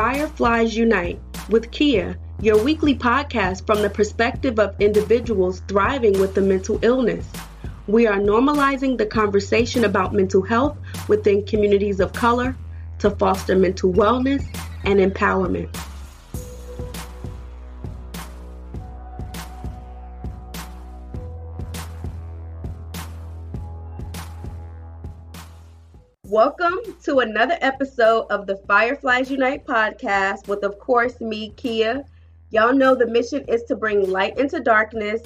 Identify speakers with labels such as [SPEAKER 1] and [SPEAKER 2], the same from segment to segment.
[SPEAKER 1] Fireflies Unite with Kia, your weekly podcast from the perspective of individuals thriving with a mental illness. We are normalizing the conversation about mental health within communities of color to foster mental wellness and empowerment. Welcome to another episode of the Fireflies Unite podcast with, of course, me, Kia. Y'all know the mission is to bring light into darkness,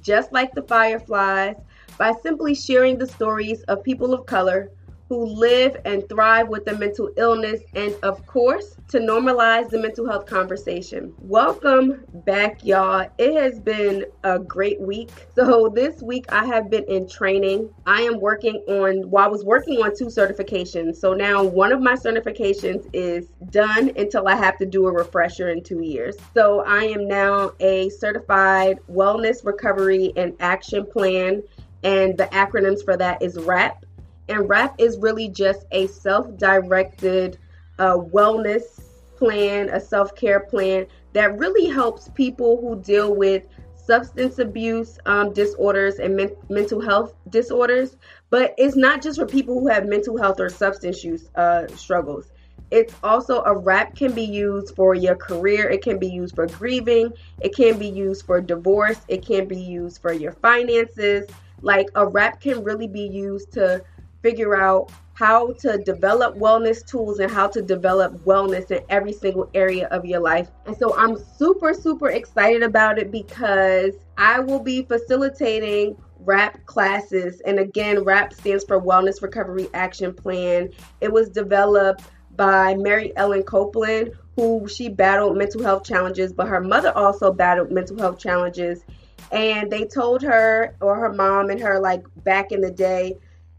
[SPEAKER 1] just like the Fireflies, by simply sharing the stories of people of color who live and thrive with a mental illness, and of course, to normalize the mental health conversation. Welcome back, y'all. It has been a great week. So, this week I have been in training. I am working on, well, I was working on two certifications. So, now one of my certifications is done until I have to do a refresher in two years. So, I am now a certified wellness recovery and action plan. And the acronyms for that is WRAP and WRAP is really just a self directed uh, wellness plan, a self care plan that really helps people who deal with substance abuse um, disorders and men- mental health disorders. But it's not just for people who have mental health or substance use uh, struggles. It's also a WRAP can be used for your career. It can be used for grieving. It can be used for divorce. It can be used for your finances. Like a WRAP can really be used to figure out how to develop wellness tools and how to develop wellness in every single area of your life. And so I'm super, super excited about it because I will be facilitating WRAP classes. And again, WRAP stands for Wellness Recovery Action Plan. It was developed by Mary Ellen Copeland, who she battled mental health challenges, but her mother also battled mental health challenges. And they told her, or her mom and her, like back in the day,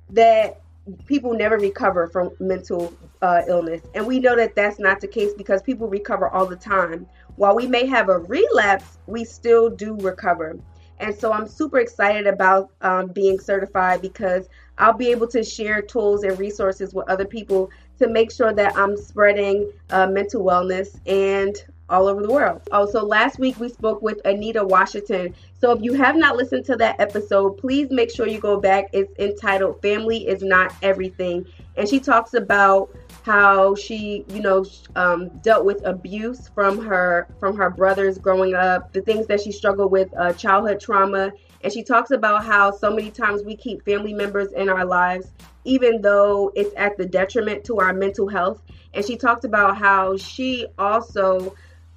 [SPEAKER 1] that people never recover from mental uh, illness. And we know that that's not the case because people recover all the time. While we may have a relapse, we still do recover. And so I'm super excited about um, being certified because I'll be able to share tools and resources with other people to make sure that I'm spreading uh, mental wellness and all over the world. Also, last week we spoke with Anita Washington. So, if you have not listened to that episode, please make sure you go back. It's entitled Family is Not Everything. And she talks about how she, you know, um, dealt with abuse from her from her brothers growing up, the things that she struggled with, uh, childhood trauma, and she talks about how so many times we keep family members in our lives, even though it's at the detriment to our mental health. And she talked about how she also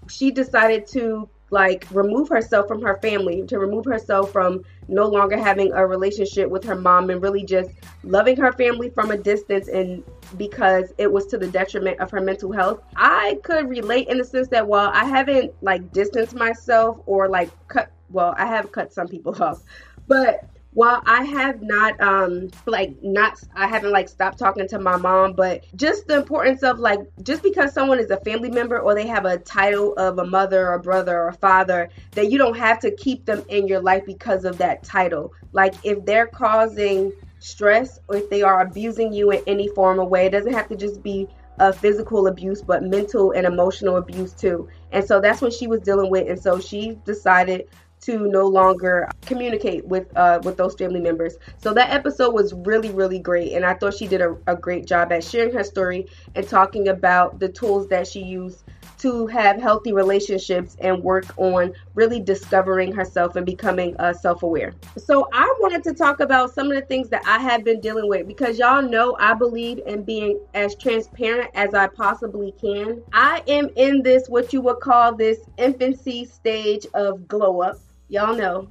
[SPEAKER 1] she decided to like remove herself from her family, to remove herself from no longer having a relationship with her mom and really just loving her family from a distance and because it was to the detriment of her mental health. I could relate in the sense that while I haven't like distanced myself or like cut well, I have cut some people off, but well, I have not um like not I haven't like stopped talking to my mom, but just the importance of like just because someone is a family member or they have a title of a mother or brother or father, that you don't have to keep them in your life because of that title. Like if they're causing stress or if they are abusing you in any form of way, it doesn't have to just be a physical abuse, but mental and emotional abuse too. And so that's what she was dealing with. And so she decided to no longer communicate with uh, with those family members. So that episode was really really great, and I thought she did a, a great job at sharing her story and talking about the tools that she used to have healthy relationships and work on really discovering herself and becoming uh, self-aware. So I wanted to talk about some of the things that I have been dealing with because y'all know I believe in being as transparent as I possibly can. I am in this what you would call this infancy stage of glow up y'all know.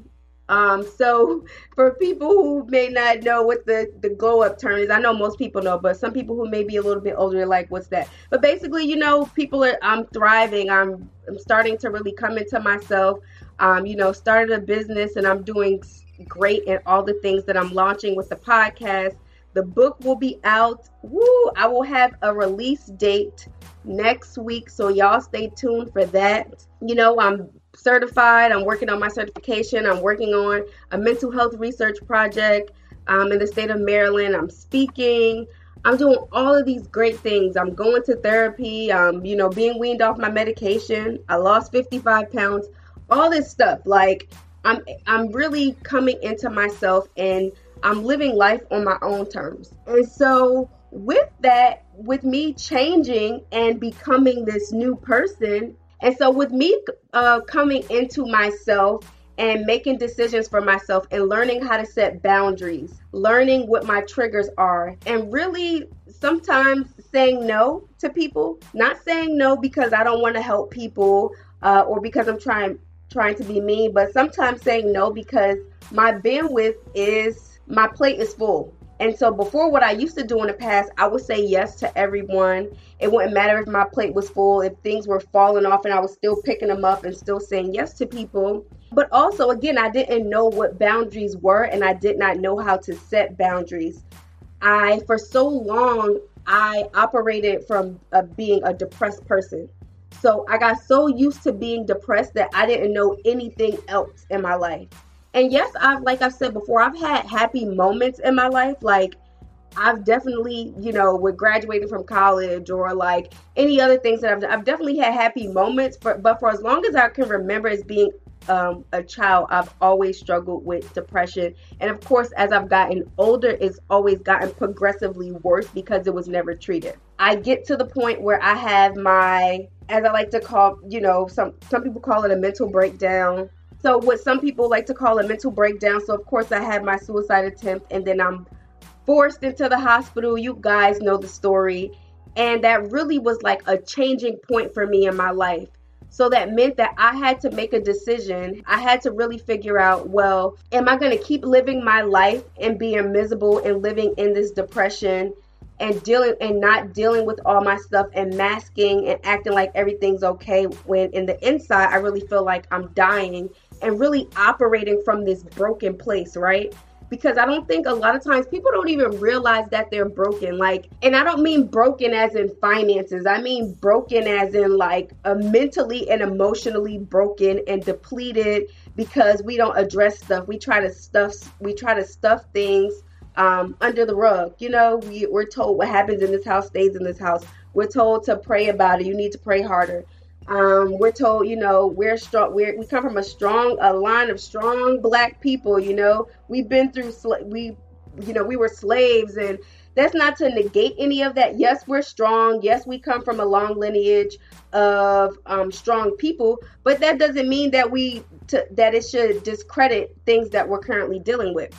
[SPEAKER 1] Um, so for people who may not know what the, the glow up term is, I know most people know, but some people who may be a little bit older like, what's that? But basically, you know, people are I'm thriving. I'm I'm starting to really come into myself. Um, you know, started a business and I'm doing great in all the things that I'm launching with the podcast. The book will be out. Woo! I will have a release date next week, so y'all stay tuned for that. You know, I'm certified. I'm working on my certification. I'm working on a mental health research project um, in the state of Maryland. I'm speaking. I'm doing all of these great things. I'm going to therapy. I'm, you know, being weaned off my medication. I lost 55 pounds. All this stuff. Like I'm I'm really coming into myself and I'm living life on my own terms. And so with that, with me changing and becoming this new person, and so with me uh, coming into myself and making decisions for myself and learning how to set boundaries, learning what my triggers are, and really sometimes saying no to people. Not saying no because I don't want to help people uh, or because I'm trying trying to be mean, but sometimes saying no because my bandwidth is my plate is full. And so before what I used to do in the past, I would say yes to everyone. It wouldn't matter if my plate was full, if things were falling off and I was still picking them up and still saying yes to people. But also, again, I didn't know what boundaries were and I did not know how to set boundaries. I, for so long, I operated from uh, being a depressed person. So I got so used to being depressed that I didn't know anything else in my life and yes, I've like I've said before, I've had happy moments in my life. Like I've definitely, you know, with graduating from college or like any other things that I've done, I've definitely had happy moments. For, but for as long as I can remember as being um, a child, I've always struggled with depression. And of course, as I've gotten older, it's always gotten progressively worse because it was never treated. I get to the point where I have my, as I like to call, you know, some some people call it a mental breakdown. So what some people like to call a mental breakdown. So of course I had my suicide attempt and then I'm forced into the hospital. You guys know the story. And that really was like a changing point for me in my life. So that meant that I had to make a decision. I had to really figure out, well, am I going to keep living my life and being miserable and living in this depression and dealing and not dealing with all my stuff and masking and acting like everything's okay when in the inside I really feel like I'm dying and really operating from this broken place, right? Because I don't think a lot of times people don't even realize that they're broken. Like, and I don't mean broken as in finances, I mean broken as in like a mentally and emotionally broken and depleted because we don't address stuff. We try to stuff, we try to stuff things um, under the rug. You know, we, we're told what happens in this house stays in this house. We're told to pray about it. You need to pray harder. Um, we're told, you know, we're strong. We're, we come from a strong, a line of strong black people. You know, we've been through, we, you know, we were slaves, and that's not to negate any of that. Yes, we're strong. Yes, we come from a long lineage of um, strong people, but that doesn't mean that we to, that it should discredit things that we're currently dealing with.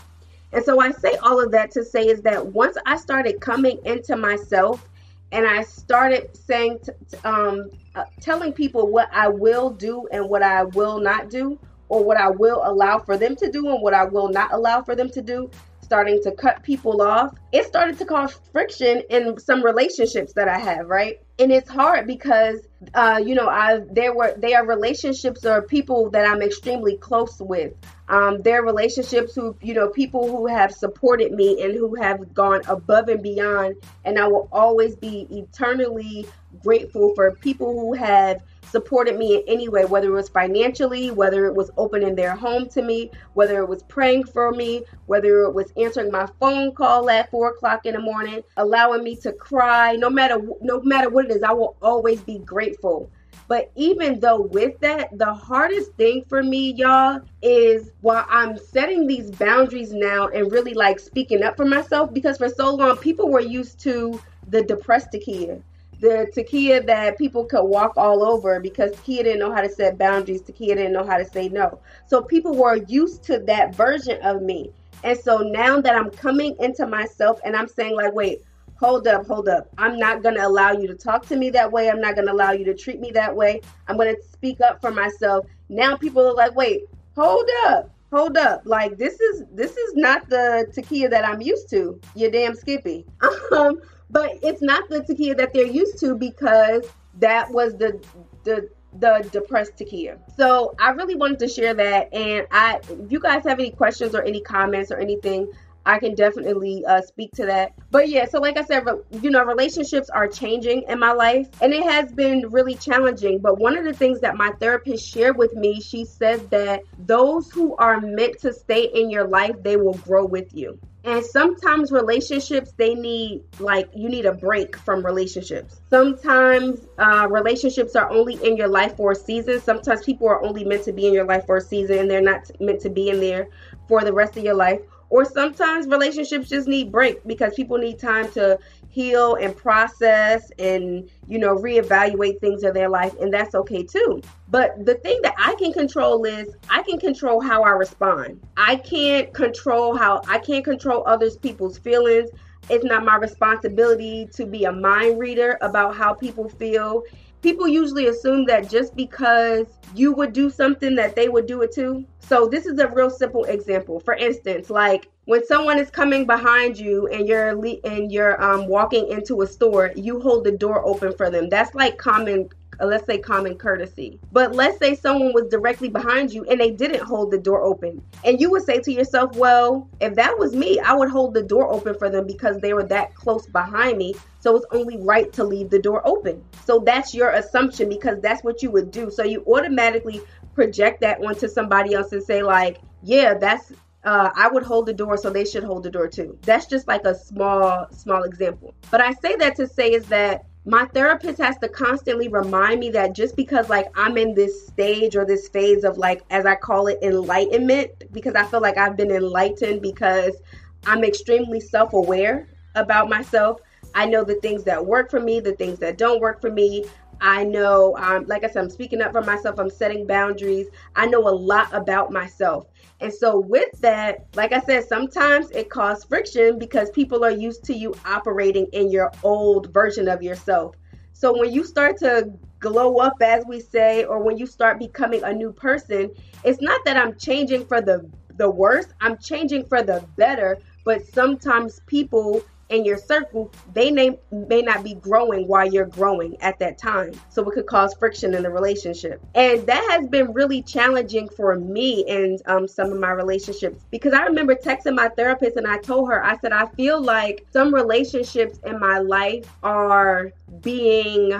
[SPEAKER 1] And so I say all of that to say is that once I started coming into myself and I started saying, um, uh, telling people what I will do and what I will not do, or what I will allow for them to do and what I will not allow for them to do, starting to cut people off, it started to cause friction in some relationships that I have, right? And it's hard because, uh, you know, I there were they are relationships or people that I'm extremely close with. Um, there are relationships who, you know, people who have supported me and who have gone above and beyond, and I will always be eternally grateful for people who have supported me in any way, whether it was financially, whether it was opening their home to me, whether it was praying for me, whether it was answering my phone call at four o'clock in the morning, allowing me to cry. No matter no matter what it is, I will always be grateful. But even though with that, the hardest thing for me, y'all, is while I'm setting these boundaries now and really like speaking up for myself, because for so long people were used to the depressed Takia the Takia that people could walk all over because Takia didn't know how to set boundaries. Takia didn't know how to say no. So people were used to that version of me. And so now that I'm coming into myself and I'm saying, like, wait, hold up, hold up. I'm not going to allow you to talk to me that way. I'm not going to allow you to treat me that way. I'm going to speak up for myself. Now people are like, wait, hold up. Hold up. Like this is this is not the Takia that I'm used to. You damn Skippy. Um but it's not the Takia that they're used to because that was the the the depressed Takia. So I really wanted to share that. And I, if you guys have any questions or any comments or anything, I can definitely uh, speak to that. But yeah, so like I said, you know, relationships are changing in my life and it has been really challenging. But one of the things that my therapist shared with me, she said that those who are meant to stay in your life, they will grow with you. And sometimes relationships, they need, like, you need a break from relationships. Sometimes uh, relationships are only in your life for a season. Sometimes people are only meant to be in your life for a season and they're not meant to be in there for the rest of your life. Or sometimes relationships just need break because people need time to heal and process and you know reevaluate things in their life and that's okay too. But the thing that i can control is i can control how i respond. I can't control how i can't control others people's feelings. It's not my responsibility to be a mind reader about how people feel people usually assume that just because you would do something that they would do it too. So this is a real simple example. For instance, like when someone is coming behind you and you're le- and you're um, walking into a store, you hold the door open for them. That's like common let's say common courtesy. But let's say someone was directly behind you and they didn't hold the door open. And you would say to yourself, well, if that was me, I would hold the door open for them because they were that close behind me. So it's only right to leave the door open. So that's your assumption because that's what you would do. So you automatically project that onto somebody else and say, like, yeah, that's uh, I would hold the door, so they should hold the door too. That's just like a small, small example. But I say that to say is that my therapist has to constantly remind me that just because like I'm in this stage or this phase of like as I call it enlightenment because I feel like I've been enlightened because I'm extremely self-aware about myself. I know the things that work for me, the things that don't work for me. I know, um, like I said, I'm speaking up for myself. I'm setting boundaries. I know a lot about myself. And so, with that, like I said, sometimes it causes friction because people are used to you operating in your old version of yourself. So, when you start to glow up, as we say, or when you start becoming a new person, it's not that I'm changing for the the worse, I'm changing for the better. But sometimes people in your circle, they may, may not be growing while you're growing at that time. So it could cause friction in the relationship. And that has been really challenging for me in um, some of my relationships because I remember texting my therapist and I told her, I said, I feel like some relationships in my life are being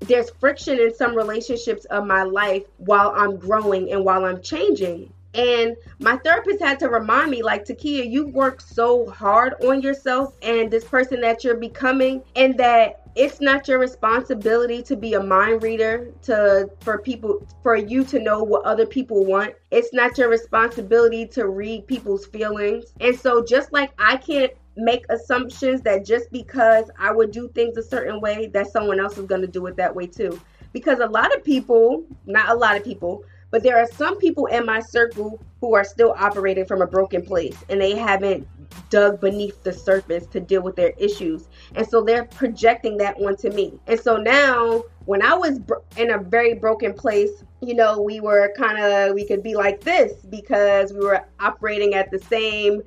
[SPEAKER 1] there's friction in some relationships of my life while I'm growing and while I'm changing. And my therapist had to remind me, like, Takia, you work so hard on yourself and this person that you're becoming, and that it's not your responsibility to be a mind reader to for people for you to know what other people want. It's not your responsibility to read people's feelings. And so just like i can't make assumptions that just because i would do things a certain way that someone else is going to do it that way too. Because a lot of people not a lot of people but there are some people in my circle who are still operating from a broken place and they haven't dug beneath the surface to deal with their issues. And so they're projecting that onto me. And so now, when I was in a very broken place, you know, we were kind of, we could be like this because we were operating at the same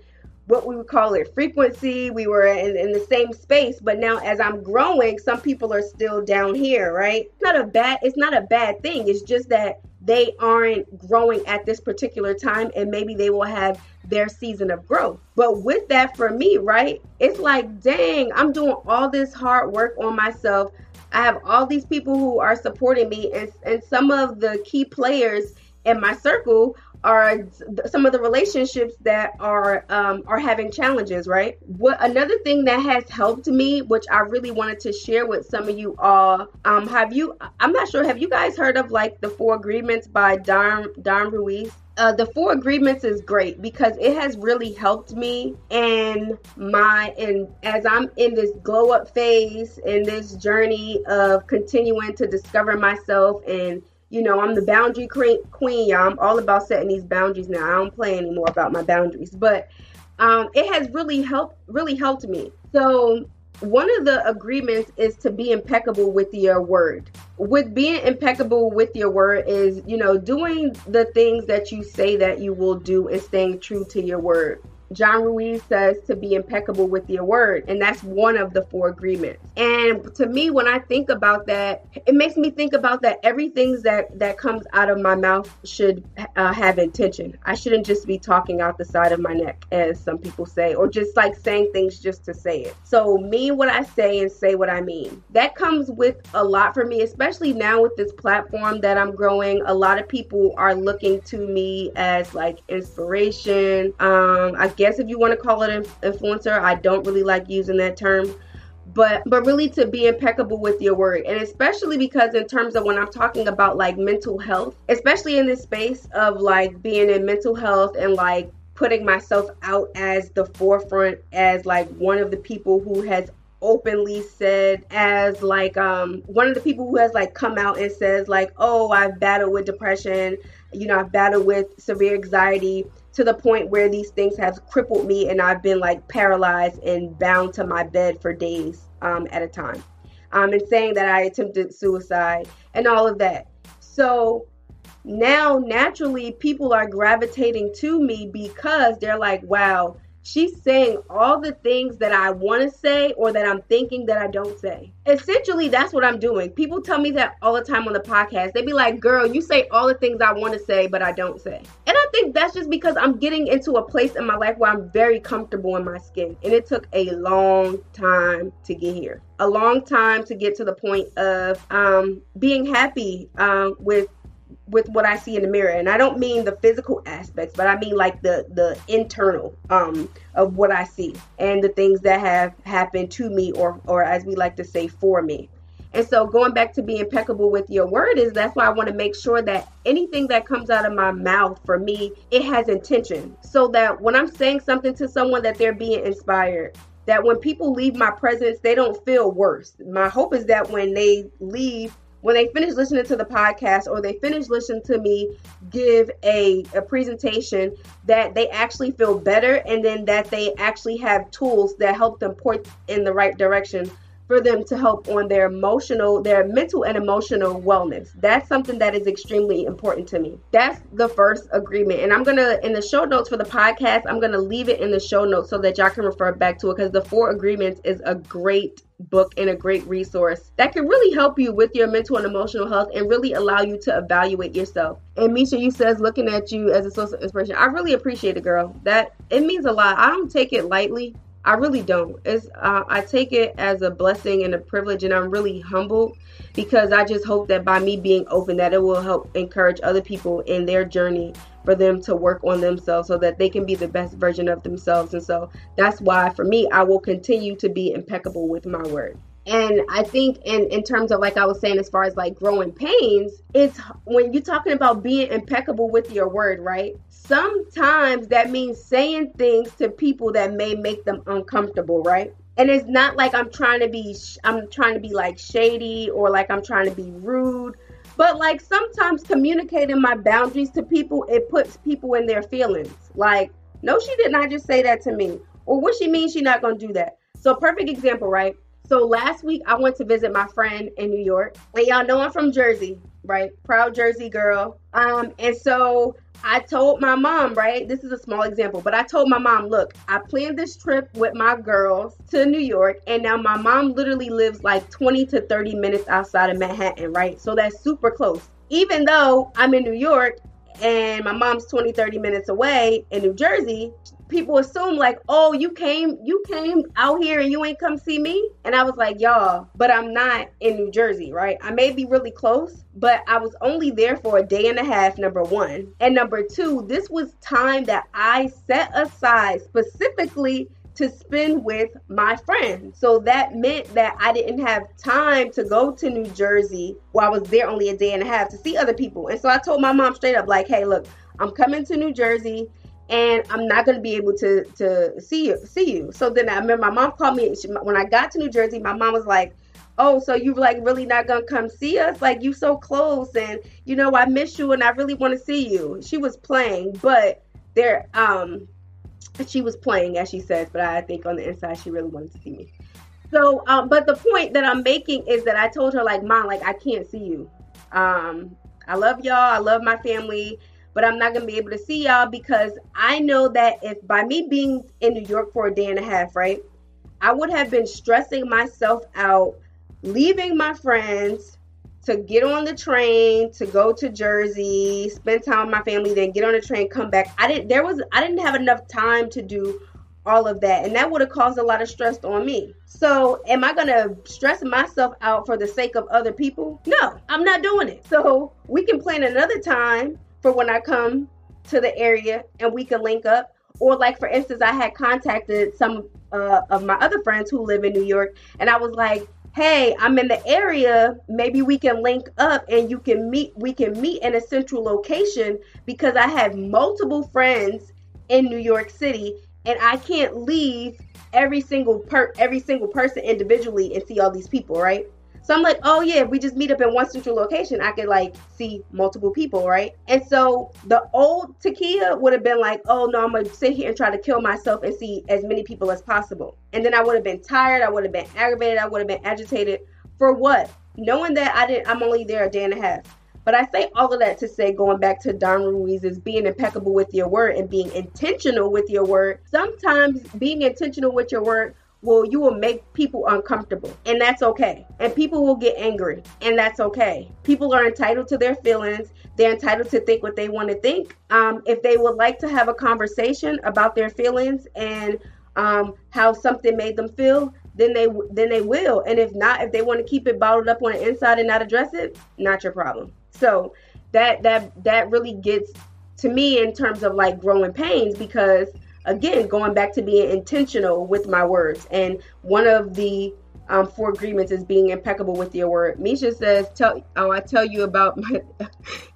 [SPEAKER 1] what we would call it frequency. We were in, in the same space, but now as I'm growing, some people are still down here, right? It's not a bad it's not a bad thing. It's just that they aren't growing at this particular time and maybe they will have their season of growth. But with that for me, right? It's like, dang, I'm doing all this hard work on myself. I have all these people who are supporting me and and some of the key players in my circle are some of the relationships that are um, are having challenges right? What another thing that has helped me which i really wanted to share with some of you all um, have you i'm not sure have you guys heard of like the four agreements by don don ruiz? Uh, the four agreements is great because it has really helped me and my and as i'm in this glow up phase in this journey of continuing to discover myself and you know, I'm the boundary queen, y'all. I'm all about setting these boundaries now. I don't play anymore about my boundaries, but um, it has really helped, really helped me. So one of the agreements is to be impeccable with your word. With being impeccable with your word is, you know, doing the things that you say that you will do and staying true to your word. Don Ruiz says to be impeccable with your word, and that's one of the four agreements. And to me, when I think about that, it makes me think about that everything that that comes out of my mouth should uh, have intention. I shouldn't just be talking out the side of my neck, as some people say, or just like saying things just to say it. So mean what I say and say what I mean. That comes with a lot for me, especially now with this platform that I'm growing. A lot of people are looking to me as like inspiration. Um, I guess if you want to call it an influencer, I don't really like using that term. But but really to be impeccable with your word and especially because in terms of when i'm talking about like mental health especially in this space of like being in mental health and like putting myself out as the forefront as like one of the people who has openly said as like um one of the people who has like come out and says like oh i've battled with depression. You know i've battled with severe anxiety to the point where these things have crippled me and I've been like paralyzed and bound to my bed for days um, at a time. Um, and saying that I attempted suicide and all of that. So now naturally people are gravitating to me because they're like, wow, she's saying all the things that I want to say or that I'm thinking that I don't say. Essentially, that's what I'm doing. People tell me that all the time on the podcast. They be like, girl, you say all the things I want to say, but I don't say. And I think that's just because I'm getting into a place in my life where I'm very comfortable in my skin. And it took a long time to get here. A long time to get to the point of um, being happy um, with with what I see in the mirror. And I don't mean the physical aspects, but I mean like the the internal um of what I see and the things that have happened to me or or as we like to say for me. And so going back to being impeccable with your word is that's why I want to make sure that anything that comes out of my mouth for me, it has intention. So that when I'm saying something to someone that they're being inspired, that when people leave my presence, they don't feel worse. My hope is that when they leave when they finish listening to the podcast or they finish listening to me give a, a presentation that they actually feel better and then that they actually have tools that help them point in the right direction for them to help on their emotional, their mental and emotional wellness. That's something that is extremely important to me. That's the first agreement. And I'm to, in the show notes for the podcast, I'm to leave it in the show notes so that y'all can refer back to it because the four agreements is a great book and a great resource that can really help you with your mental and emotional health and really allow you to evaluate yourself. And Misha, you says looking at you as a source of inspiration. I really appreciate it, girl. That it means a lot. I don't take it lightly. I really don't. It's uh, I take it as a blessing and a privilege, and I'm really humbled because I just hope that by me being open, that it will help encourage other people in their journey for them to work on themselves so that they can be the best version of themselves. And so that's why, for me, I will continue to be impeccable with my word. And I think in, in terms of like I was saying, as far as like growing pains, it's when you're talking about being impeccable with your word, right? Sometimes that means saying things to people that may make them uncomfortable, right? And it's not like I'm trying to be I'm trying to be like shady or like I'm trying to be rude. But like sometimes communicating my boundaries to people, it puts people in their feelings. Like, no, she did not just say that to me. Or what she means she not gonna do that. So perfect example, right? So last week I went to visit my friend in New York. And y'all know I'm from Jersey, right? Proud Jersey girl. Um, and so I told my mom, right? This is a small example, but I told my mom, look, I planned this trip with my girls to New York, and now my mom literally lives like 20 to 30 minutes outside of Manhattan, right? So that's super close. Even though I'm in New York and my mom's 20, 30 minutes away in New Jersey, people assume like, oh, you came, you came out here and you ain't come see me. And I was like, y'all, but I'm not in New Jersey, right? I may be really close, but I was only there for a day and a half, number one. And number two, this was time that I set aside specifically to spend with my friend. So that meant that I didn't have time to go to New Jersey while I was there only a day and a half to see other people. And so I told my mom straight up, like, hey, look, I'm coming to New Jersey and I'm not going to be able to to see you see you. So then I remember my mom called me she, when I got to New Jersey. My mom was like, "Oh, so you like really not going to come see us? Like you so close, and you know I miss you, and I really want to see you." She was playing, but there um she was playing as she says, but I think on the inside she really wanted to see me. So, um, but the point that I'm making is that I told her like, "Mom, like I can't see you. Um, I love y'all. I love my family." But I'm not gonna be able to see y'all because I know that if by me being in New York for a day and a half, right, I would have been stressing myself out, leaving my friends to get on the train to go to Jersey, spend time with my family, then get on the train, come back. I didn't there was I didn't have enough time to do all of that and that would have caused a lot of stress on me. So, am I going to stress myself out for the sake of other people? No, I'm not doing it. So, we can plan another time for when I come to the area and we can link up. or like for instance, I had contacted some uh, of my other friends who live in New York, and I was like, hey i'm in the area maybe we can link up and you can meet we can meet in a central location because i have multiple friends in new york city and i can't leave every single per every single person individually and see all these people right so I'm like, oh yeah, if we just meet up in one central location, I could like see multiple people, right? And so the old Takia would have been like, oh no, I'm gonna sit here and try to kill myself and see as many people as possible. And then I would have been tired, I would have been aggravated, I would have been agitated. For what? Knowing that I didn't I'm only there a day and a half. But I say all of that to say, going back to Don Ruiz, is being impeccable with your word and being intentional with your word. Sometimes being intentional with your word well, you will make people uncomfortable, and that's okay. And people will get angry, and that's okay. People are entitled to their feelings. They're entitled to think what they want to think. Um, if they would like to have a conversation about their feelings and um, how something made them feel, then they then they will. And if not, if they want to keep it bottled up on the inside and not address it, not your problem. So that that that really gets to me in terms of like growing pains because again, going back to being intentional with my words. And one of the um, four agreements is being impeccable with your word. Misha says, "Tell oh, I tell you about my."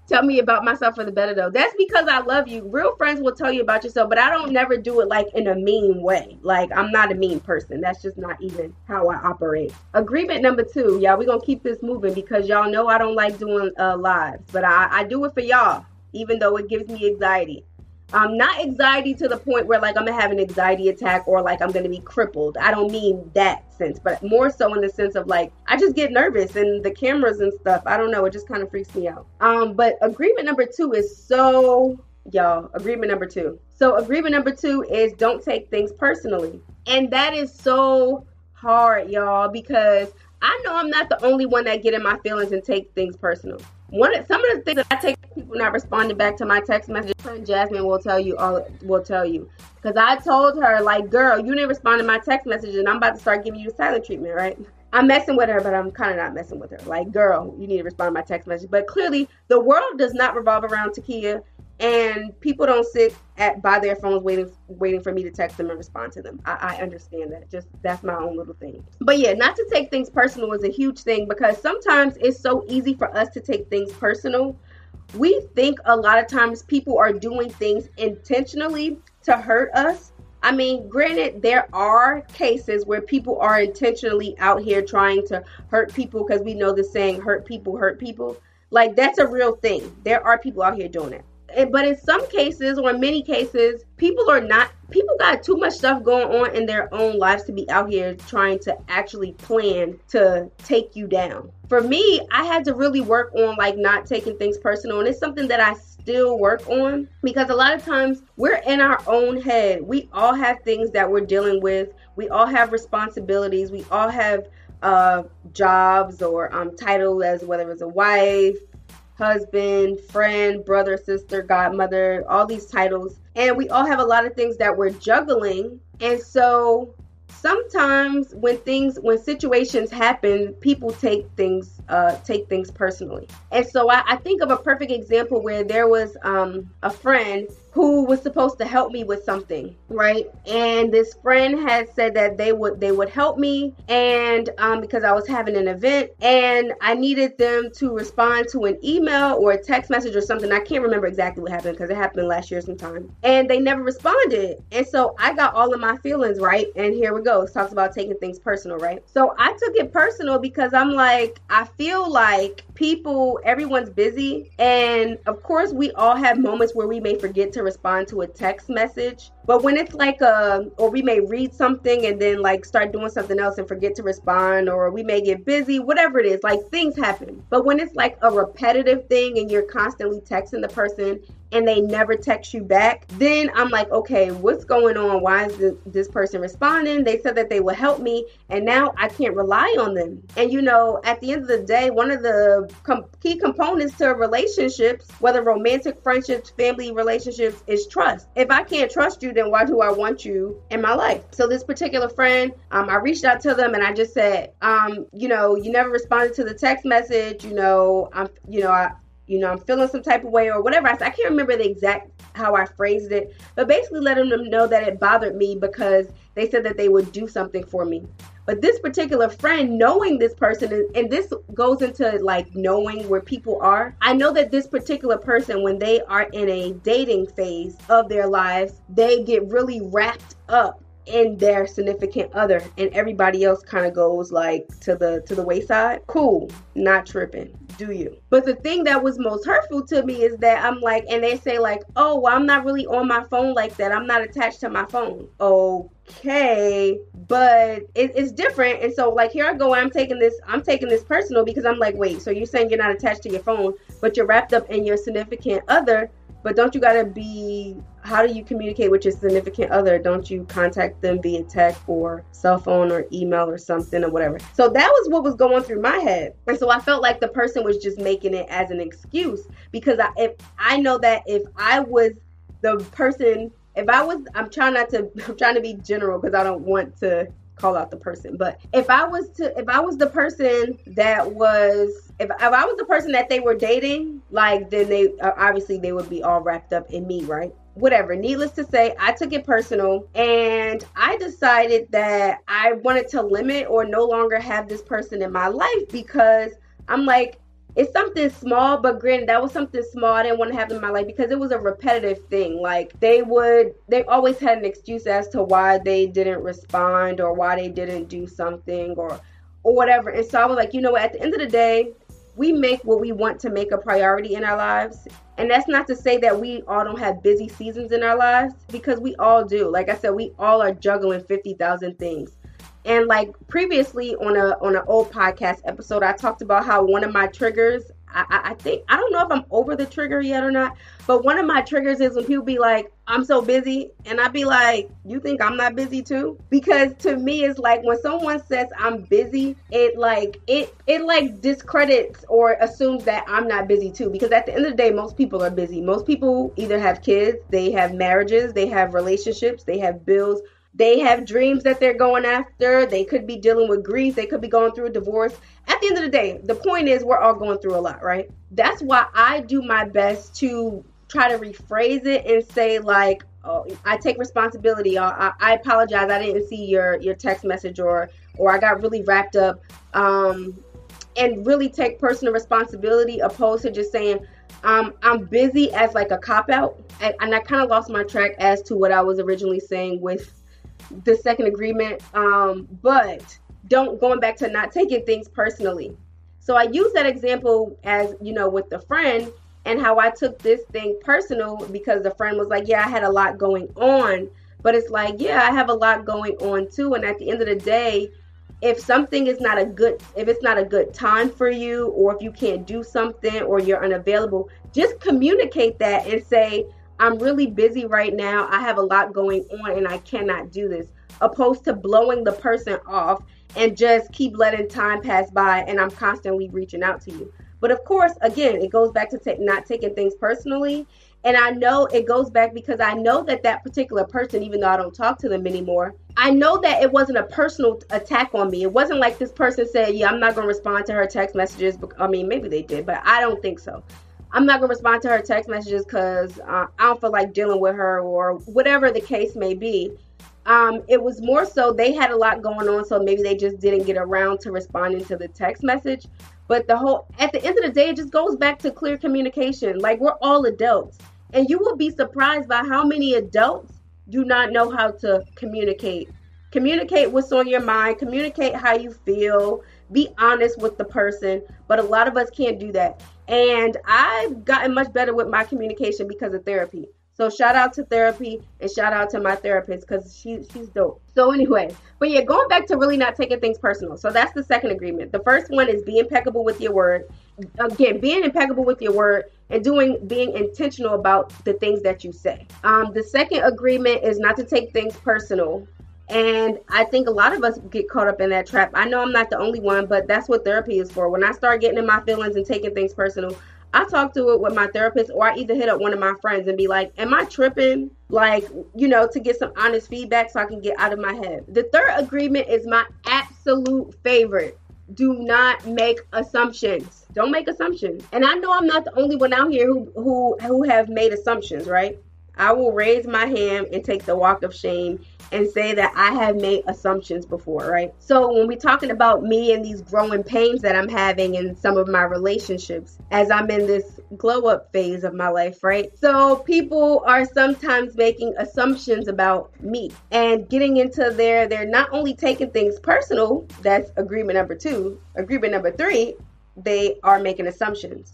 [SPEAKER 1] tell me about myself for the better though. That's because I love you. Real friends will tell you about yourself, but I don't never do it like in a mean way. Like I'm not a mean person. That's just not even how I operate. Agreement number two, y'all. We're gonna keep this moving because y'all know I don't like doing uh, lives, but I, I do it for y'all, even though it gives me anxiety. Um, not anxiety to the point where like I'm gonna have an anxiety attack or like I'm gonna be crippled. I don't mean that sense, but more so in the sense of like I just get nervous and the cameras and stuff. I don't know. It just kind of freaks me out. Um, but agreement number two is so y'all. Agreement number two. So agreement number two is don't take things personally, and that is so hard, y'all, because I know I'm not the only one that get in my feelings and take things personal one of, some of the things that I take people not responding back to my text message. Friend Jasmine will tell you all will tell you because I told her like, girl, you didn't respond to my text message, and I'm about to start giving you the silent treatment, right? I'm messing with her, but I'm kind of not messing with her. Like, girl, you need to respond to my text message. But clearly, the world does not revolve around Takia and people don't sit at by their phones waiting waiting for me to text them and respond to them. I, I, understand that. Just that's my own little thing. But yeah, not to take things personal is a huge thing because sometimes it's so easy for us to take things personal. We think a lot of times people are doing things intentionally to hurt us. I mean, granted, there are cases where people are intentionally out here trying to hurt people because we know the saying, hurt people, hurt people. Like, that's a real thing. There are people out here doing it but in some cases or in many cases people are not people got too much stuff going on in their own lives to be out here trying to actually plan to take you down for me i had to really work on like not taking things personal and it's something that i still work on because a lot of times we're in our own head we all have things that we're dealing with we all have responsibilities we all have uh, jobs or um, title as whether it's a wife husband, friend, brother, sister, godmother, all these titles. And we all have a lot of things that we're juggling. And so sometimes when things when situations happen people take things uh take things personally. And so i, I think of a perfect example where there was um a friend who was supposed to help me with something right? And this friend had said that they would they would help me and um, because i was having an event and i needed them to respond to an email or a text message or something. I can't remember exactly what happened because it happened last year sometime. And they never responded. And so i got all of my feelings right? And here we go. It talks about taking things personal right? So i took it personal because i'm like i feel like people everyone's busy and of course we all have moments where we may forget to respond to a text message. But when it's like a, or we may read something and then like start doing something else and forget to respond, or we may get busy, whatever it is, like things happen. But when it's like a repetitive thing and you're constantly texting the person and they never text you back, then I'm like, okay, what's going on? Why is this, this person responding? They said that they will help me, and now I can't rely on them. And you know, at the end of the day, one of the com- key components to relationships, whether romantic friendships, family relationships, is trust. If I can't trust you, then why do I want you in my life? So this particular friend, um, I reached out to them and I just said, um, you know, you never responded to the text message. You know, I'm, you know, I, you know, I'm feeling some type of way or whatever. I, I can't remember the exact how I phrased it, but basically letting them know that it bothered me because they said that they would do something for me. But this particular friend, knowing this person, and this goes into like knowing where people are. I know that this particular person, when they are in a dating phase of their lives, they get really wrapped up in their significant other and everybody else kind of goes like to the to the wayside cool not tripping do you? But the thing that was most hurtful to me is that i'm like and they say like oh well i'm not really on my phone like that. I'm not attached to my phone. Okay but it, it's different and so like here i go i'm taking this i'm taking this personal because i'm like wait so you're saying you're not attached to your phone but you're wrapped up in your significant other but don't you gotta be how do you communicate with your significant other? Don't you contact them via text or cell phone or email or something or whatever? So that was what was going through my head. And so I felt like the person was just making it as an excuse because I if I know that if I was the person if I was I'm trying not to I'm trying to be general because I don't want to call out the person. But if I was to, if I was the person that was, if, if I was the person that they were dating, like then they uh, obviously they would be all wrapped up in me, right? Whatever. Needless to say, I took it personal and I decided that I wanted to limit or no longer have this person in my life because I'm like, it's something small, but granted, that was something small I didn't want to have in my life because it was a repetitive thing. Like they would, they always had an excuse as to why they didn't respond or why they didn't do something or or whatever. And so I was like, you know what? At the end of the day, we make what we want to make a priority in our lives. And that's not to say that we all don't have busy seasons in our lives because we all do. Like I said, we all are juggling 50,000 things. And like previously on a on an old podcast episode, I talked about how one of my triggers. I, I think I don't know if I'm over the trigger yet or not, but one of my triggers is when people be like, "I'm so busy," and I be like, "You think I'm not busy too?" Because to me, it's like when someone says I'm busy, it like it it like discredits or assumes that I'm not busy too. Because at the end of the day, most people are busy. Most people either have kids, they have marriages, they have relationships, they have bills they have dreams that they're going after. They could be dealing with grief. They could be going through a divorce. At the end of the day, the point is we're all going through a lot, right? That's why I do my best to try to rephrase it and say like, oh, I take responsibility. I, I apologize. I didn't see your your text message or or I got really wrapped up. Um, and really take personal responsibility opposed to just saying um, I'm busy as like a cop out. And, and I kind of lost my track as to what I was originally saying with the second agreement. Um, but don't going back to not taking things personally. So I use that example as you know with the friend and how I took this thing personal because the friend was like, "Yeah, I had a lot going on." But it's like, "Yeah, I have a lot going on too." And at the end of the day, if something is not a good if it's not a good time for you or if you can't do something or you're unavailable, just communicate that and say, I'm really busy right now. I have a lot going on and I cannot do this. Opposed to blowing the person off and just keep letting time pass by and I'm constantly reaching out to you. But of course, again, it goes back to t- not taking things personally. And I know it goes back because I know that that particular person, even though I don't talk to them anymore, I know that it wasn't a personal attack on me. It wasn't like this person said, Yeah, I'm not going to respond to her text messages. I mean, maybe they did, but I don't think so. I'm not gonna respond to her text messages because uh, I don't feel like dealing with her or whatever the case may be. Um, it was more so they had a lot going on, so maybe they just didn't get around to responding to the text message. But the whole at the end of the day, it just goes back to clear communication. Like we're all adults, and you will be surprised by how many adults do not know how to communicate. Communicate what's on your mind. Communicate how you feel. Be honest with the person. But a lot of us can't do that. And I've gotten much better with my communication because of therapy. So shout out to therapy and shout out to my therapist because she she's dope. So anyway, but yeah, going back to really not taking things personal. So that's the second agreement. The first one is be impeccable with your word. Again, being impeccable with your word and doing being intentional about the things that you say. Um, the second agreement is not to take things personal. And I think a lot of us get caught up in that trap. I know I'm not the only one, but that's what therapy is for. When I start getting in my feelings and taking things personal, I talk to it with my therapist, or I either hit up one of my friends and be like, Am I tripping? Like, you know, to get some honest feedback so I can get out of my head. The third agreement is my absolute favorite. do not make assumptions. Don't make assumptions. And I know I'm not the only one out here who who who have made assumptions, right? I will raise my hand and take the walk of shame and say that I have made assumptions before, right? So when we're talking about me and these growing pains that I'm having in some of my relationships as I'm in this glow up phase of my life, right? So people are sometimes making assumptions about me and getting into their they're not only taking things personal, that's agreement number 2, agreement number 3, they are making assumptions.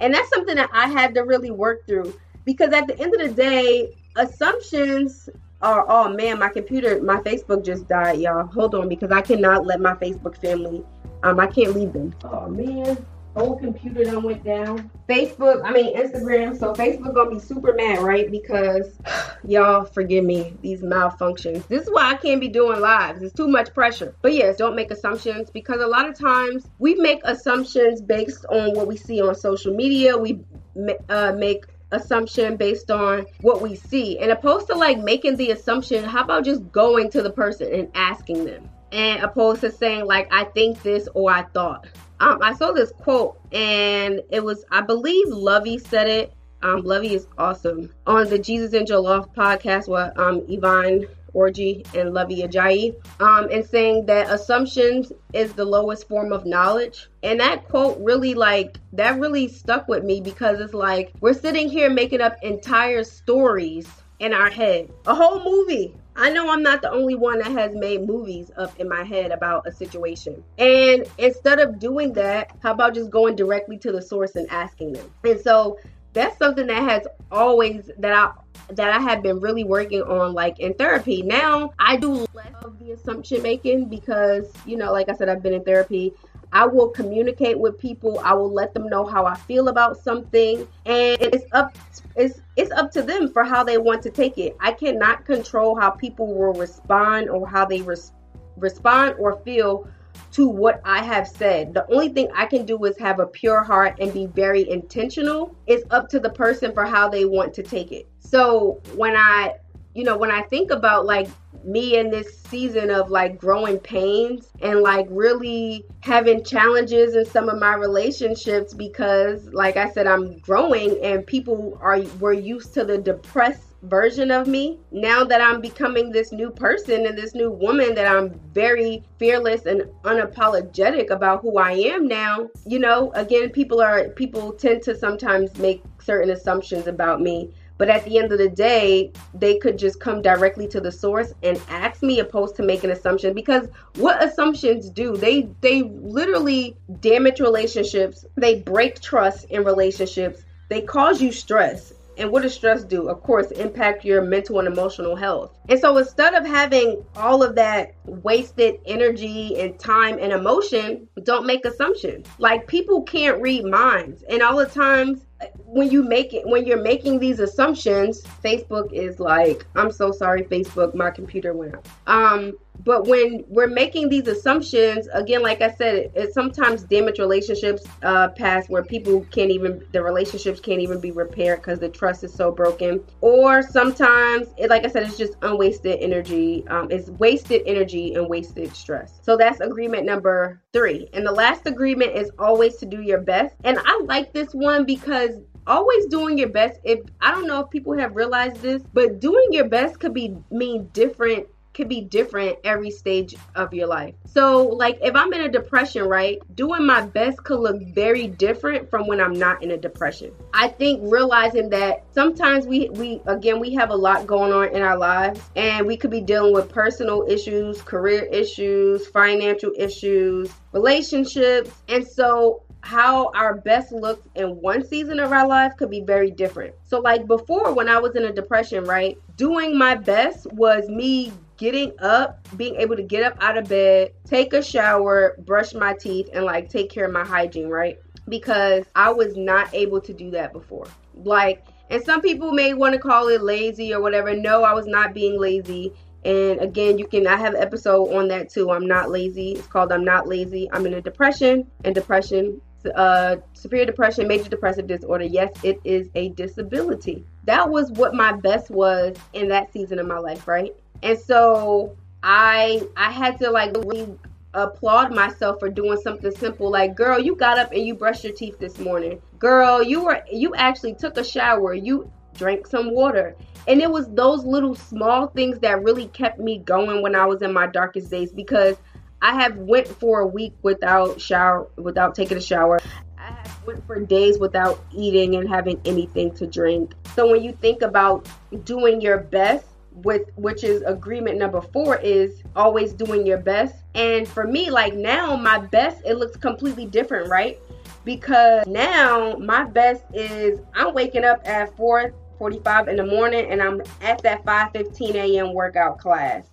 [SPEAKER 1] And that's something that I had to really work through because at the end of the day, assumptions are oh man, my computer, my Facebook just died, y'all. Hold on, because I cannot let my Facebook family, um, I can't leave them. Oh man, old computer done went down. Facebook, I mean Instagram. So Facebook gonna be super mad, right? Because y'all forgive me, these malfunctions. This is why I can't be doing lives. It's too much pressure. But yes, don't make assumptions because a lot of times we make assumptions based on what we see on social media. We uh, make assumption based on what we see. And opposed to like making the assumption how about just going to the person and asking them? And opposed to saying like i think this or i thought. Um, i saw this quote and it was i believe Luvvie said it. Um, Luvvie is awesome. On the Jesus and Jollof podcast with um, Yvonne Orji and Luvvie Ajayi, um, and saying that assumptions is the lowest form of knowledge. And that quote really like that really stuck with me because it's like we're sitting here making up entire stories in our head, a whole movie. I know I'm not the only one that has made movies up in my head about a situation. And instead of doing that, how about just going directly to the source and asking them? And so that's something that has always that I that I have been really working on like in therapy. Now I do less of the assumption making because, you know, like I said, I've been in therapy. I will communicate with people. I will let them know how I feel about something and it's up it's it's up to them for how they want to take it. I cannot control how people will respond or how they res- respond or feel to what I have said. The only thing I can do is have a pure heart and be very intentional. It's up to the person for how they want to take it. So when I, you know, when I think about like me in this season of like growing pains and like really having challenges in some of my relationships because like I said I'm growing and people are were used to the depressed version of me. Now that I'm becoming this new person and this new woman that I'm very fearless and unapologetic about who I am now, you know, again people are people tend to sometimes make certain assumptions about me. But at the end of the day, they could just come directly to the source and ask me opposed to make an assumption because what assumptions do? They they literally damage relationships. They break trust in relationships. They cause you stress and what does stress do? Of course, impact your mental and emotional health. And so instead of having all of that wasted energy and time and emotion, don't make assumptions. Like people can't read minds. And all the times when you make it when you're making these assumptions, Facebook is like, I'm so sorry, Facebook, my computer went out. Um, but when we're making these assumptions, again, like I said, it, it sometimes damage relationships uh, past where people can't even the relationships can't even be repaired because the trust is so broken. Or sometimes, it, like I said, it's just unwasted energy. Um, it's wasted energy and wasted stress. So that's agreement number three. And the last agreement is always to do your best. And I like this one because always doing your best if i don't know if people have realized this but doing your best could be mean different could be different every stage of your life. So, like if I'm in a depression, right, doing my best could look very different from when I'm not in a depression. I think realizing that sometimes we we again we have a lot going on in our lives and we could be dealing with personal issues, career issues, financial issues, relationships. And so how our best looks in one season of our life could be very different. So, like before, when I was in a depression, right, doing my best was me getting up, being able to get up out of bed, take a shower, brush my teeth, and like take care of my hygiene, right? Because I was not able to do that before. Like, and some people may want to call it lazy or whatever. No, I was not being lazy. And again, you can I have an episode on that too. I'm not lazy. It's called I'm not lazy. I'm in a depression, and depression uh, severe depression, major depressive disorder. Yes, it is a disability. That was what my best was in that season of my life, right? And so I I had to like really applaud myself for doing something simple like, girl, you got up and you brushed your teeth this morning. Girl, you were you actually took a shower. You drank some water. And it was those little small things that really kept me going when I was in my darkest days because I have went for a week without shower without taking a shower. I have went for days without eating and having anything to drink. So when you think about doing your best with which is agreement number 4 is always doing your best. And for me like now my best it looks completely different, right? Because now my best is I'm waking up at 4:45 in the morning and I'm at that 5:15 a.m. workout class.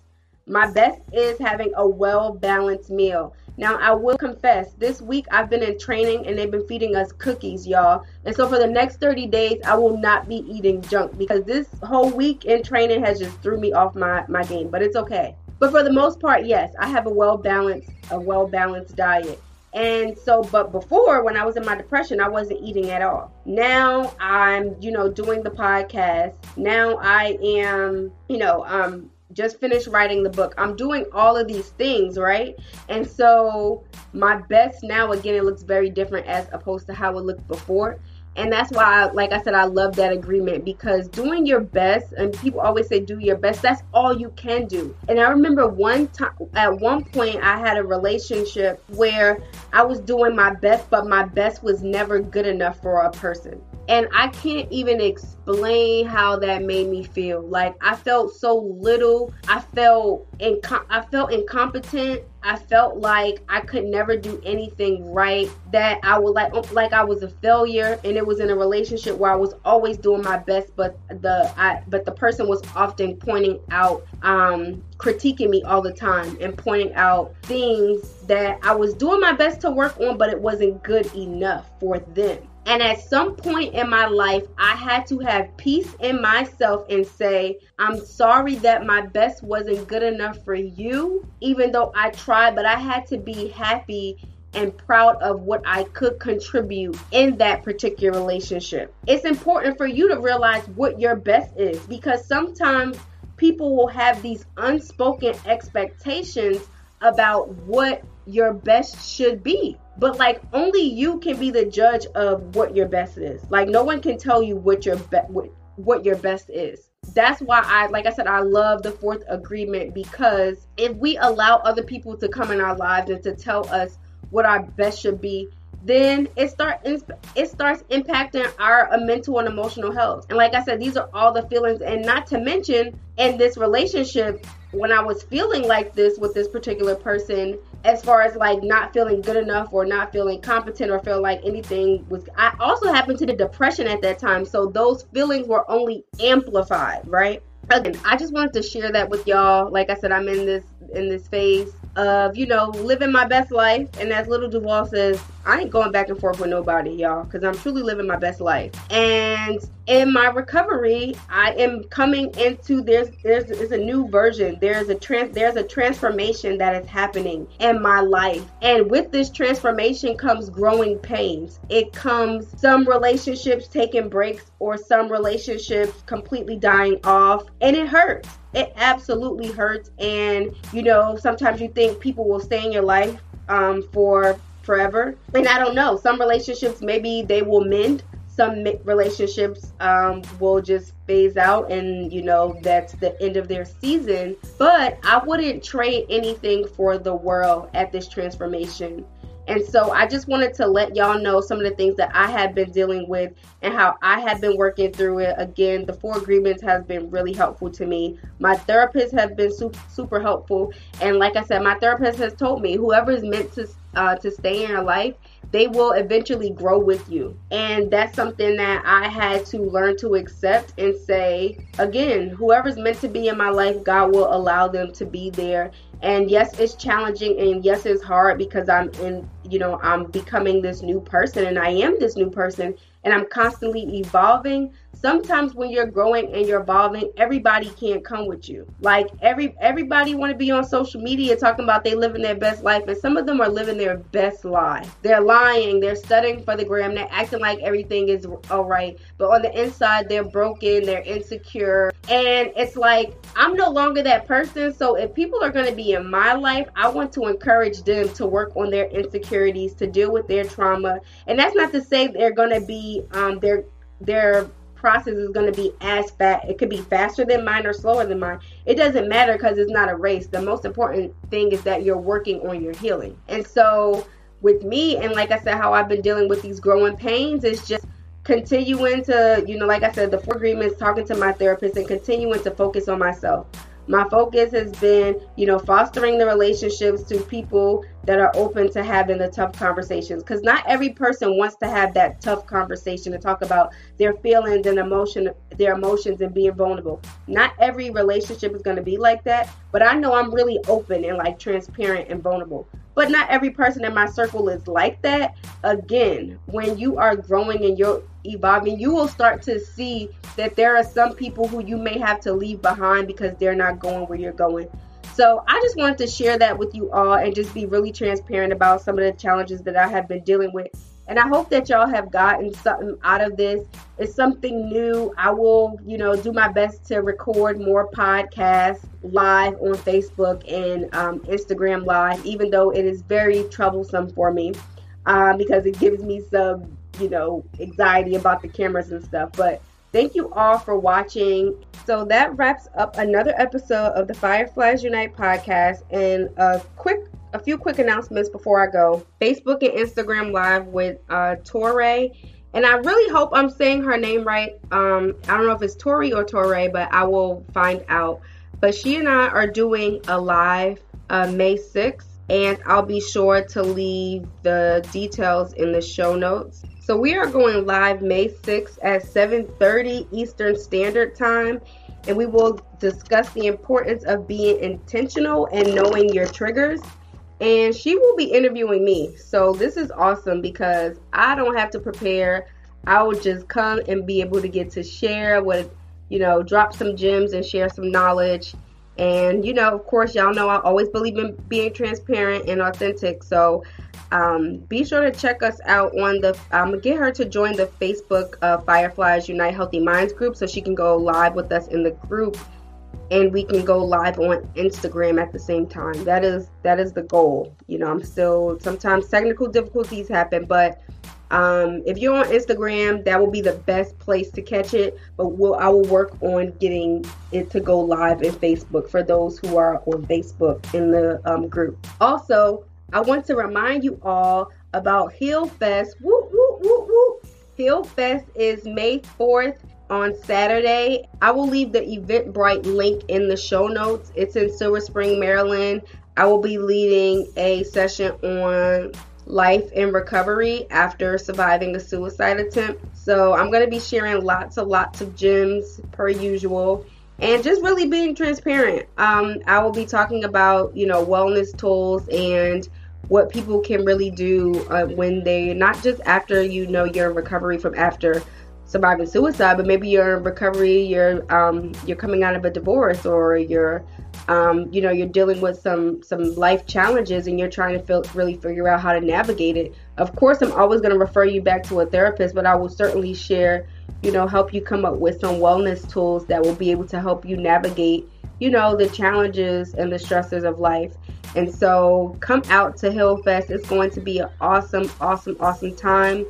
[SPEAKER 1] My best is having a well balanced meal. Now, I will confess, this week I've been in training and they've been feeding us cookies, y'all. And so for the next 30 days, I will not be eating junk because this whole week in training has just threw me off my, my game, but it's okay. But for the most part, yes, I have a well balanced, a well balanced diet. And so, but before when I was in my depression, I wasn't eating at all. Now I'm, you know, doing the podcast. Now I am, you know, um, just finished writing the book. I'm doing all of these things, right? And so my best now, again, it looks very different as opposed to how it looked before. And that's why, like I said, I love that agreement because doing your best, and people always say do your best, that's all you can do. And I remember one time, at one point, I had a relationship where I was doing my best, but my best was never good enough for a person. And I can't even explain how that made me feel. Like I felt so little. I felt inco- I felt incompetent. I felt like I could never do anything right. That I would like like I was a failure and it was in a relationship where I was always doing my best but the I but the person was often pointing out um critiquing me all the time and pointing out things that I was doing my best to work on but it wasn't good enough for them. And at some point in my life, I had to have peace in myself and say, I'm sorry that my best wasn't good enough for you, even though I tried, but I had to be happy and proud of what I could contribute in that particular relationship. It's important for you to realize what your best is because sometimes people will have these unspoken expectations about what your best should be. But like only you can be the judge of what your best is. Like no one can tell you what your be- what, what your best is. That's why I like I said I love the fourth agreement because if we allow other people to come in our lives and to tell us what our best should be, then it start it starts impacting our uh, mental and emotional health. And like I said, these are all the feelings, and not to mention in this relationship, when I was feeling like this with this particular person, as far as like not feeling good enough or not feeling competent or feel like anything was, I also happened to the depression at that time, so those feelings were only amplified, right? Again, I just wanted to share that with y'all. Like I said, I'm in this in this phase of you know living my best life. And as Lil Duval says i ain't going back and forth with nobody y'all because i'm truly living my best life. And in my recovery i am coming into there's there's, there's a new version. There's a trans there's a transformation that is happening in my life. And with this transformation comes growing pains. It comes some relationships taking breaks or some relationships completely dying off. And it hurts it absolutely hurts. And you know sometimes you think people will stay in your life um, for forever. And i don't know. Some relationships maybe they will mend. Some relationships um, will just phase out and you know that's the end of their season. But i wouldn't trade anything for the world at this transformation and so I just wanted to let y'all know some of the things that I have been dealing with and how I have been working through it. Again, the four agreements has been really helpful to me. My therapist has been super, super helpful. And like I said, my therapist has told me whoever is meant to uh, to stay in your life, they will eventually grow with you. And that's something that I had to learn to accept and say, again, whoever's meant to be in my life, God will allow them to be there. And yes, it's challenging and yes, it's hard because I'm in you know, I'm becoming this new person and I am this new person and I'm constantly evolving. Sometimes when you're growing and you're evolving, everybody can't come with you. Like every everybody want to be on social media talking about they living their best life, and some of them are living their best lie. They're lying, they're studying for the gram, they're acting like everything is all right, but on the inside they're broken, they're insecure, and it's like I'm no longer that person. So if people are going to be in my life, I want to encourage them to work on their insecurities, to deal with their trauma, and that's not to say they're going to be um, their their process is going to be as fast. It could be faster than mine or slower than mine. It doesn't matter because it's not a race. The most important thing is that you're working on your healing. And so with me, and like I said, how I've been dealing with these growing pains is just continuing to, you know, like I said, the four agreements, talking to my therapist, and continuing to focus on myself. My focus has been, you know, fostering the relationships to people that are open to having the tough conversations. Because not every person wants to have that tough conversation to talk about their feelings and emotion their emotions and being vulnerable. Not every relationship is going to be like that but i know i'm really open and like transparent and vulnerable. But not every person in my circle is like that. Again when you are growing and you're evolving you will start to see that there are some people who you may have to leave behind because they're not going where you're going. So I just wanted to share that with you all and just be really transparent about some of the challenges that I have been dealing with. And I hope that y'all have gotten something out of this. It's something new. I will, you know, do my best to record more podcasts live on Facebook and um, Instagram live, even though it is very troublesome for me um, because it gives me some, you know, anxiety about the cameras and stuff. But Thank you all for watching. So that wraps up another episode of the Fireflies Unite podcast. And a quick, a few quick announcements before I go. Facebook and Instagram live with uh, Torre. And I really hope I'm saying her name right. Um, I don't know if it's Tori or Torre, but I will find out. But she and I are doing a live uh, May 6th, and I'll be sure to leave the details in the show notes. So we are going live May 6th at 7:30 Eastern Standard Time and we will discuss the importance of being intentional and knowing your triggers. And she will be interviewing me. So this is awesome because I don't have to prepare. I will just come and be able to get to share what you know, drop some gems and share some knowledge. And you know, of course, y'all know I always believe in being transparent and authentic. So um, be sure to check us out on the. I'm get her to join the Facebook uh, Fireflies Unite Healthy Minds group so she can go live with us in the group, and we can go live on Instagram at the same time. That is that is the goal. You know, I'm still sometimes technical difficulties happen, but um, if you're on Instagram, that will be the best place to catch it. But we'll, I will work on getting it to go live in Facebook for those who are on Facebook in the um, group. Also, I want to remind you all about Heal Fest. Woo, woo, woo, woo. Heal Fest is May 4th on Saturday. I will leave the Eventbrite link in the show notes. It's in Silver Spring, Maryland. I will be leading a session on life and recovery after surviving a suicide attempt. So I'm going to be sharing lots and lots of gems per usual and just really being transparent. Um, I will be talking about, you know, wellness tools and what people can really do uh, when they not just after you know you're in recovery from after surviving suicide, but maybe you're in recovery, you're um, you're coming out of a divorce, or you're um, you know you're dealing with some some life challenges, and you're trying to feel, really figure out how to navigate it. Of course, I'm always going to refer you back to a therapist, but I will certainly share you know, help you come up with some wellness tools that will be able to help you navigate, you know, the challenges and the stresses of life. And so come out to Heal Fest. It's going to be an awesome, awesome, awesome time.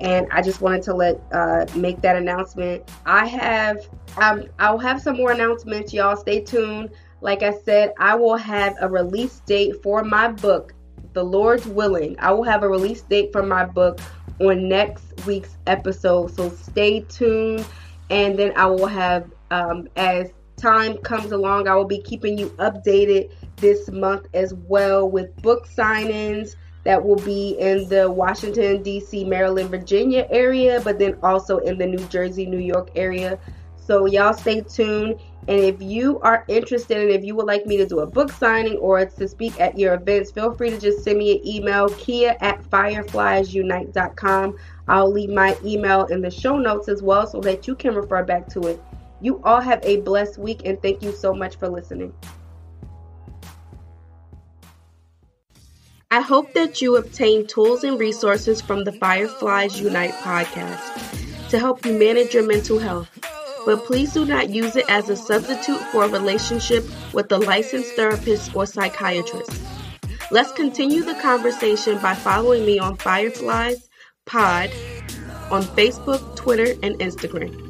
[SPEAKER 1] And I just wanted to let uh, make that announcement. I have um, I'll have some more announcements, y'all. Stay tuned. Like I said, I will have a release date for my book, The Lord's Willing. I will have a release date for my book on next week's episode. So stay tuned, and then I will have, um, as time comes along, I will be keeping you updated this month as well with book signings that will be in the Washington, D.C., Maryland, Virginia area, but then also in the New Jersey, New York area. So y'all stay tuned. And if you are interested and if you would like me to do a book signing or to speak at your events, feel free to just send me an email, kia at firefliesunite.com. I'll leave my email in the show notes as well so that you can refer back to it. You all have a blessed week and thank you so much for listening. I hope that you obtain tools and resources from the Fireflies Unite podcast to help you manage your mental health but please do not use it as a substitute for a relationship with a licensed therapist or psychiatrist. Let's continue the conversation by following me on Fireflies Pod on Facebook, Twitter, and Instagram.